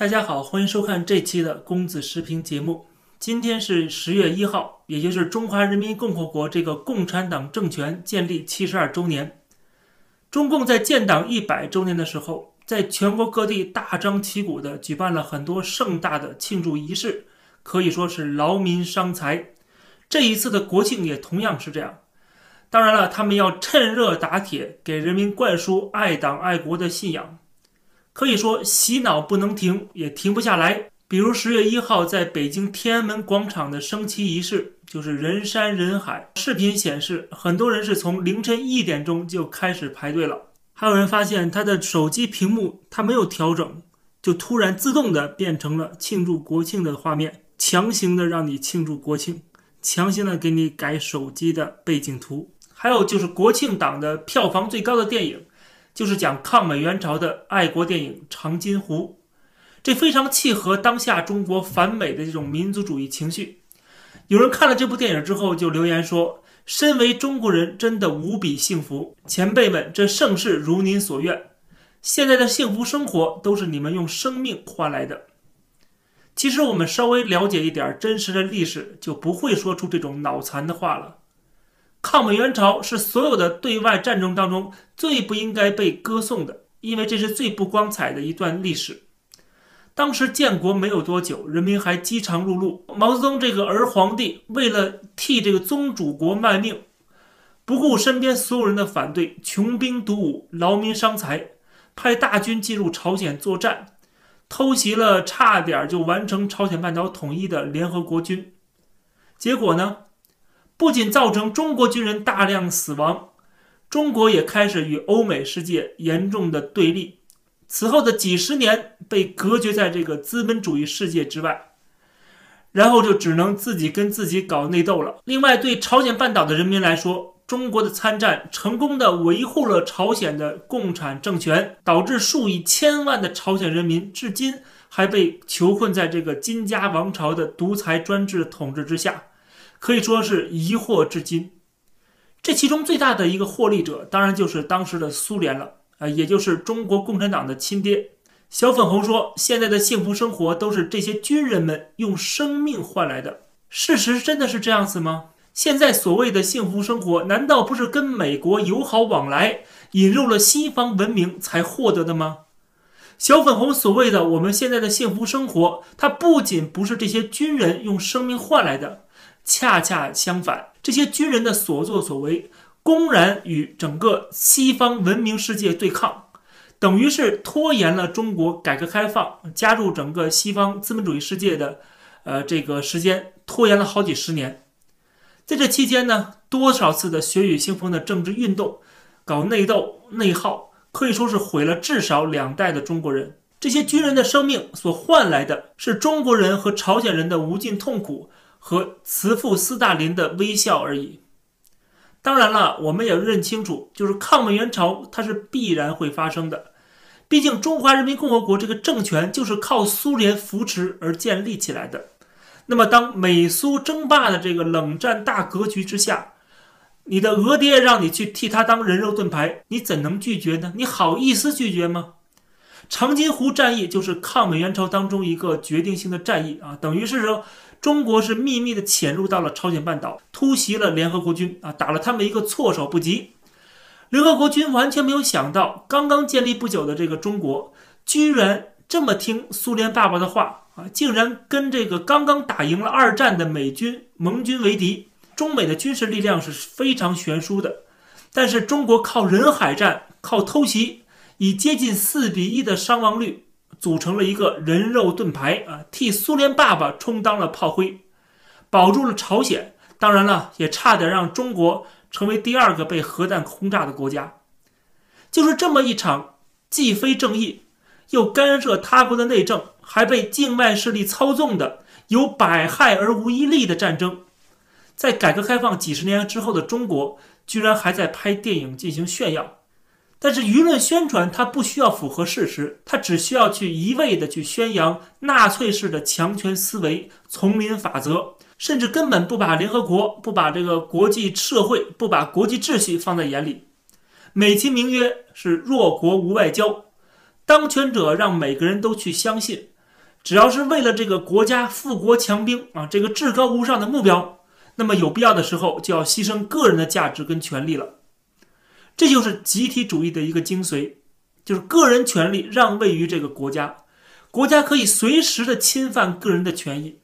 大家好，欢迎收看这期的公子时评节目。今天是十月一号，也就是中华人民共和国这个共产党政权建立七十二周年。中共在建党一百周年的时候，在全国各地大张旗鼓地举办了很多盛大的庆祝仪式，可以说是劳民伤财。这一次的国庆也同样是这样。当然了，他们要趁热打铁，给人民灌输爱党爱国的信仰。可以说洗脑不能停，也停不下来。比如十月一号在北京天安门广场的升旗仪式，就是人山人海。视频显示，很多人是从凌晨一点钟就开始排队了。还有人发现他的手机屏幕他没有调整，就突然自动的变成了庆祝国庆的画面，强行的让你庆祝国庆，强行的给你改手机的背景图。还有就是国庆档的票房最高的电影。就是讲抗美援朝的爱国电影《长津湖》，这非常契合当下中国反美的这种民族主义情绪。有人看了这部电影之后就留言说：“身为中国人真的无比幸福，前辈们，这盛世如您所愿。现在的幸福生活都是你们用生命换来的。”其实我们稍微了解一点真实的历史，就不会说出这种脑残的话了。抗美援朝是所有的对外战争当中最不应该被歌颂的，因为这是最不光彩的一段历史。当时建国没有多久，人民还饥肠辘辘。毛泽东这个儿皇帝为了替这个宗主国卖命，不顾身边所有人的反对，穷兵黩武，劳民伤财，派大军进入朝鲜作战，偷袭了差点就完成朝鲜半岛统一的联合国军。结果呢？不仅造成中国军人大量死亡，中国也开始与欧美世界严重的对立。此后的几十年被隔绝在这个资本主义世界之外，然后就只能自己跟自己搞内斗了。另外，对朝鲜半岛的人民来说，中国的参战成功的维护了朝鲜的共产政权，导致数以千万的朝鲜人民至今还被囚困在这个金家王朝的独裁专制统治之下。可以说是疑惑至今，这其中最大的一个获利者，当然就是当时的苏联了啊，也就是中国共产党的亲爹。小粉红说：“现在的幸福生活都是这些军人们用生命换来的。”事实真的是这样子吗？现在所谓的幸福生活，难道不是跟美国友好往来，引入了西方文明才获得的吗？小粉红所谓的我们现在的幸福生活，它不仅不是这些军人用生命换来的。恰恰相反，这些军人的所作所为，公然与整个西方文明世界对抗，等于是拖延了中国改革开放、加入整个西方资本主义世界的，呃，这个时间拖延了好几十年。在这期间呢，多少次的血雨腥风的政治运动，搞内斗、内耗，可以说是毁了至少两代的中国人。这些军人的生命所换来的是中国人和朝鲜人的无尽痛苦。和慈父斯大林的微笑而已。当然了，我们也认清楚，就是抗美援朝它是必然会发生的。毕竟中华人民共和国这个政权就是靠苏联扶持而建立起来的。那么，当美苏争霸的这个冷战大格局之下，你的俄爹让你去替他当人肉盾牌，你怎能拒绝呢？你好意思拒绝吗？长津湖战役就是抗美援朝当中一个决定性的战役啊，等于是说。中国是秘密的潜入到了朝鲜半岛，突袭了联合国军啊，打了他们一个措手不及。联合国军完全没有想到，刚刚建立不久的这个中国，居然这么听苏联爸爸的话啊，竟然跟这个刚刚打赢了二战的美军盟军为敌。中美的军事力量是非常悬殊的，但是中国靠人海战，靠偷袭，以接近四比一的伤亡率。组成了一个人肉盾牌啊，替苏联爸爸充当了炮灰，保住了朝鲜。当然了，也差点让中国成为第二个被核弹轰炸的国家。就是这么一场既非正义，又干涉他国的内政，还被境外势力操纵的有百害而无一利的战争，在改革开放几十年之后的中国，居然还在拍电影进行炫耀。但是舆论宣传它不需要符合事实，它只需要去一味的去宣扬纳粹式的强权思维、丛林法则，甚至根本不把联合国、不把这个国际社会、不把国际秩序放在眼里，美其名曰是弱国无外交，当权者让每个人都去相信，只要是为了这个国家富国强兵啊，这个至高无上的目标，那么有必要的时候就要牺牲个人的价值跟权利了。这就是集体主义的一个精髓，就是个人权利让位于这个国家，国家可以随时的侵犯个人的权益，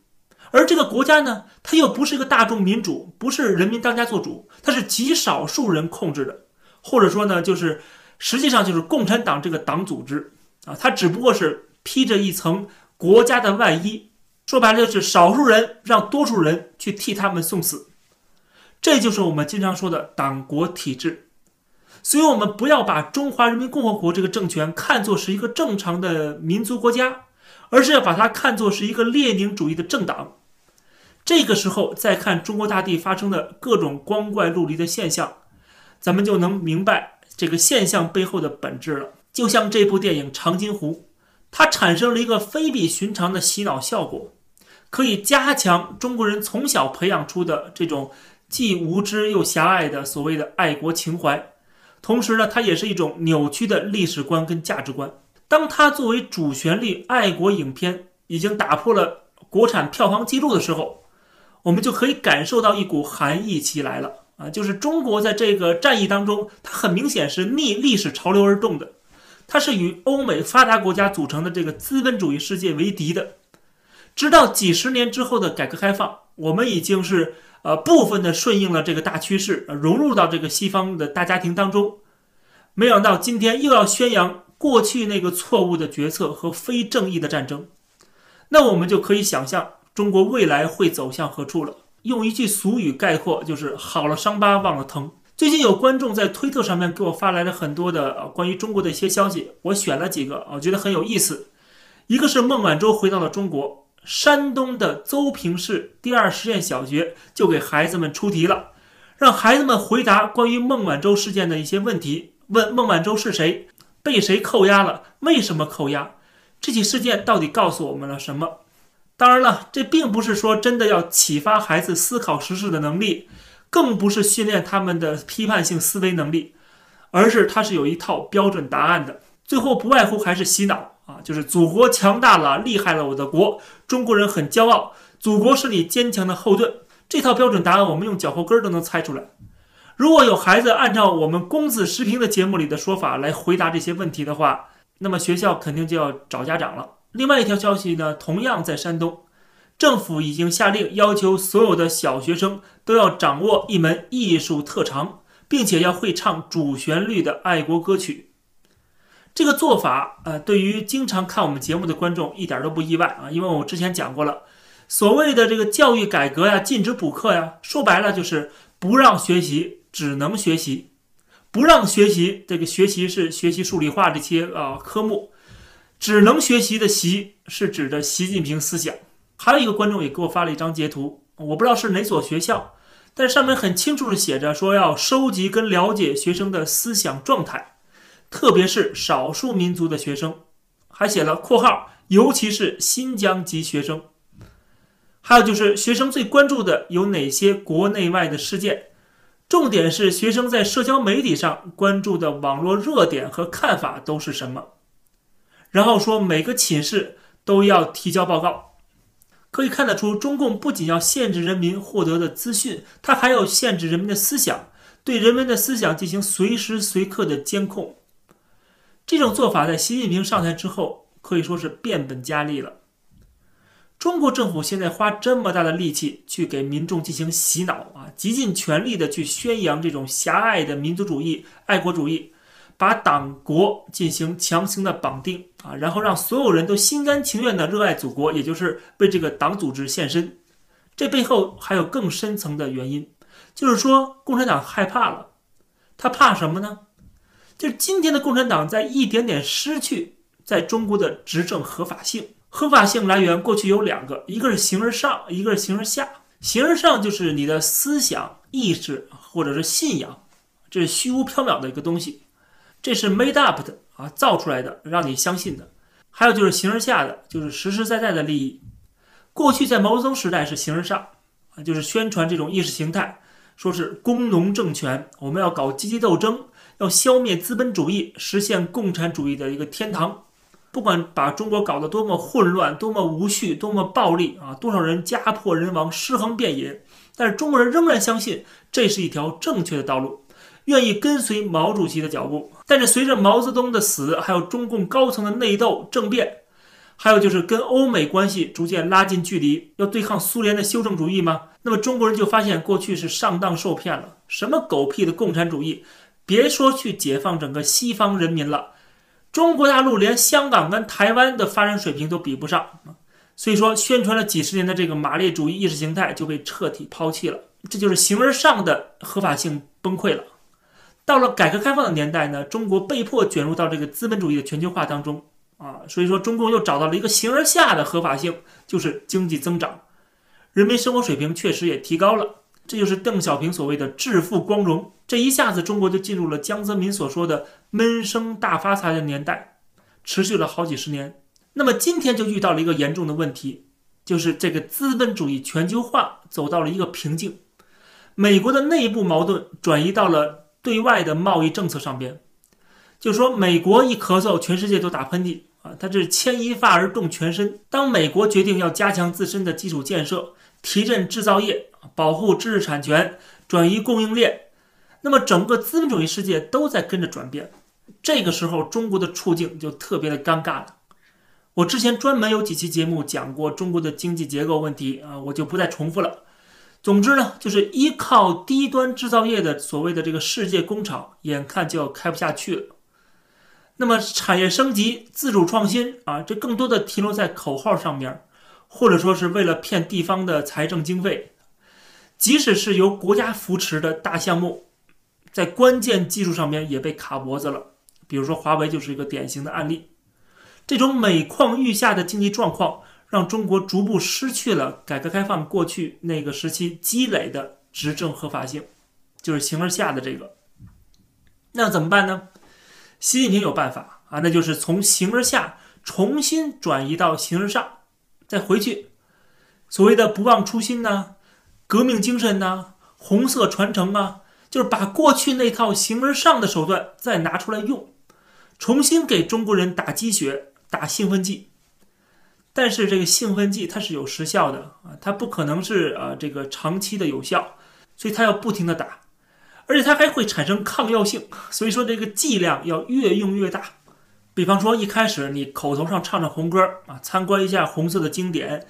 而这个国家呢，它又不是一个大众民主，不是人民当家作主，它是极少数人控制的，或者说呢，就是实际上就是共产党这个党组织啊，它只不过是披着一层国家的外衣，说白了就是少数人让多数人去替他们送死，这就是我们经常说的党国体制。所以，我们不要把中华人民共和国这个政权看作是一个正常的民族国家，而是要把它看作是一个列宁主义的政党。这个时候，再看中国大地发生的各种光怪陆离的现象，咱们就能明白这个现象背后的本质了。就像这部电影《长津湖》，它产生了一个非比寻常的洗脑效果，可以加强中国人从小培养出的这种既无知又狭隘的所谓的爱国情怀。同时呢，它也是一种扭曲的历史观跟价值观。当它作为主旋律爱国影片已经打破了国产票房记录的时候，我们就可以感受到一股寒意起来了啊！就是中国在这个战役当中，它很明显是逆历史潮流而动的，它是与欧美发达国家组成的这个资本主义世界为敌的。直到几十年之后的改革开放，我们已经是。呃，部分的顺应了这个大趋势，融入到这个西方的大家庭当中。没想到今天又要宣扬过去那个错误的决策和非正义的战争，那我们就可以想象中国未来会走向何处了。用一句俗语概括，就是好了伤疤忘了疼。最近有观众在推特上面给我发来了很多的关于中国的一些消息，我选了几个，我觉得很有意思。一个是孟晚舟回到了中国。山东的邹平市第二实验小学就给孩子们出题了，让孩子们回答关于孟晚舟事件的一些问题。问孟晚舟是谁，被谁扣押了，为什么扣押？这起事件到底告诉我们了什么？当然了，这并不是说真的要启发孩子思考实事的能力，更不是训练他们的批判性思维能力，而是它是有一套标准答案的。最后不外乎还是洗脑。啊，就是祖国强大了，厉害了，我的国，中国人很骄傲，祖国是你坚强的后盾。这套标准答案，我们用脚后跟都能猜出来。如果有孩子按照我们公子时评的节目里的说法来回答这些问题的话，那么学校肯定就要找家长了。另外一条消息呢，同样在山东，政府已经下令要求所有的小学生都要掌握一门艺术特长，并且要会唱主旋律的爱国歌曲。这个做法，呃，对于经常看我们节目的观众一点都不意外啊，因为我之前讲过了，所谓的这个教育改革呀，禁止补课呀，说白了就是不让学习，只能学习，不让学习，这个学习是学习数理化这些啊科目，只能学习的习是指的习近平思想。还有一个观众也给我发了一张截图，我不知道是哪所学校，但上面很清楚的写着说要收集跟了解学生的思想状态。特别是少数民族的学生，还写了括号，尤其是新疆籍学生。还有就是学生最关注的有哪些国内外的事件，重点是学生在社交媒体上关注的网络热点和看法都是什么。然后说每个寝室都要提交报告。可以看得出，中共不仅要限制人民获得的资讯，它还要限制人民的思想，对人们的思想进行随时随刻的监控。这种做法在习近平上台之后可以说是变本加厉了。中国政府现在花这么大的力气去给民众进行洗脑啊，极尽全力的去宣扬这种狭隘的民族主义、爱国主义，把党国进行强行的绑定啊，然后让所有人都心甘情愿的热爱祖国，也就是为这个党组织献身。这背后还有更深层的原因，就是说共产党害怕了，他怕什么呢？就是今天的共产党在一点点失去在中国的执政合法性。合法性来源过去有两个，一个是形而上，一个是形而下。形而上就是你的思想意识或者是信仰，这是虚无缥缈的一个东西，这是 made up 的啊，造出来的，让你相信的。还有就是形而下的，就是实实在在的利益。过去在毛泽东时代是形而上啊，就是宣传这种意识形态，说是工农政权，我们要搞阶级斗争。要消灭资本主义，实现共产主义的一个天堂。不管把中国搞得多么混乱、多么无序、多么暴力啊，多少人家破人亡、尸横遍野，但是中国人仍然相信这是一条正确的道路，愿意跟随毛主席的脚步。但是随着毛泽东的死，还有中共高层的内斗政变，还有就是跟欧美关系逐渐拉近距离，要对抗苏联的修正主义吗？那么中国人就发现过去是上当受骗了，什么狗屁的共产主义，别说去解放整个西方人民了。中国大陆连香港跟台湾的发展水平都比不上，所以说宣传了几十年的这个马列主义意识形态就被彻底抛弃了，这就是形而上的合法性崩溃了。到了改革开放的年代呢，中国被迫卷入到这个资本主义的全球化当中啊，所以说中共又找到了一个形而下的合法性，就是经济增长，人民生活水平确实也提高了。这就是邓小平所谓的致富光荣，这一下子中国就进入了江泽民所说的闷声大发财的年代，持续了好几十年。那么今天就遇到了一个严重的问题，就是这个资本主义全球化走到了一个瓶颈，美国的内部矛盾转移到了对外的贸易政策上边，就说美国一咳嗽，全世界都打喷嚏啊，它这是牵一发而动全身。当美国决定要加强自身的基础建设，提振制造业。保护知识产权，转移供应链，那么整个资本主义世界都在跟着转变。这个时候，中国的处境就特别的尴尬了。我之前专门有几期节目讲过中国的经济结构问题啊，我就不再重复了。总之呢，就是依靠低端制造业的所谓的这个世界工厂，眼看就要开不下去了。那么产业升级、自主创新啊，这更多的停留在口号上面，或者说是为了骗地方的财政经费。即使是由国家扶持的大项目，在关键技术上面也被卡脖子了。比如说华为就是一个典型的案例。这种每况愈下的经济状况，让中国逐步失去了改革开放过去那个时期积累的执政合法性，就是形而下的这个。那怎么办呢？习近平有办法啊，那就是从形而下重新转移到形而上，再回去。所谓的不忘初心呢？革命精神呢？红色传承啊，就是把过去那套形而上的手段再拿出来用，重新给中国人打鸡血、打兴奋剂。但是这个兴奋剂它是有时效的啊，它不可能是啊这个长期的有效，所以它要不停的打，而且它还会产生抗药性，所以说这个剂量要越用越大。比方说一开始你口头上唱唱红歌啊，参观一下红色的经典。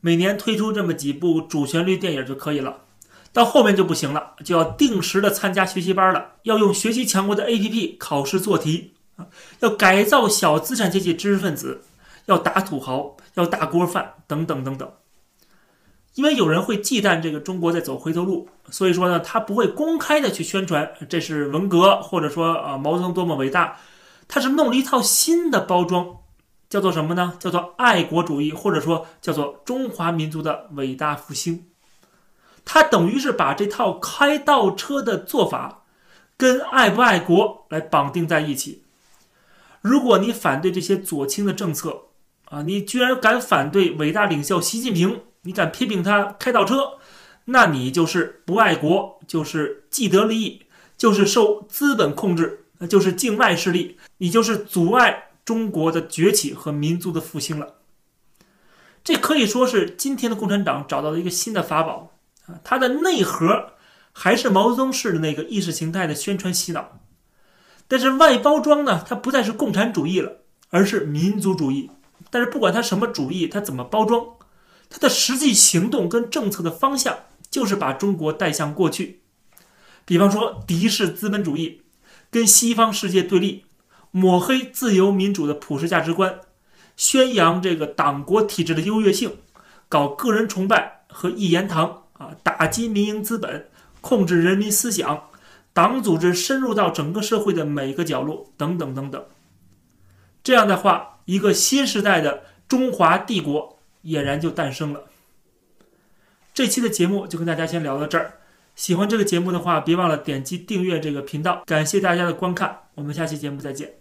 每年推出这么几部主旋律电影就可以了，到后面就不行了，就要定时的参加学习班了，要用学习强国的 APP 考试做题啊，要改造小资产阶级知识分子，要打土豪，要大锅饭等等等等。因为有人会忌惮这个中国在走回头路，所以说呢，他不会公开的去宣传这是文革，或者说啊毛泽东多么伟大，他是弄了一套新的包装。叫做什么呢？叫做爱国主义，或者说叫做中华民族的伟大复兴。他等于是把这套开倒车的做法，跟爱不爱国来绑定在一起。如果你反对这些左倾的政策，啊，你居然敢反对伟大领袖习近平，你敢批评他开倒车，那你就是不爱国，就是既得利益，就是受资本控制，那就是境外势力，你就是阻碍。中国的崛起和民族的复兴了，这可以说是今天的共产党找到了一个新的法宝它的内核还是毛泽东式的那个意识形态的宣传洗脑，但是外包装呢，它不再是共产主义了，而是民族主义。但是不管它什么主义，它怎么包装，它的实际行动跟政策的方向就是把中国带向过去。比方说，敌视资本主义，跟西方世界对立。抹黑自由民主的普世价值观，宣扬这个党国体制的优越性，搞个人崇拜和一言堂啊，打击民营资本，控制人民思想，党组织深入到整个社会的每个角落，等等等等。这样的话，一个新时代的中华帝国俨然就诞生了。这期的节目就跟大家先聊到这儿。喜欢这个节目的话，别忘了点击订阅这个频道。感谢大家的观看，我们下期节目再见。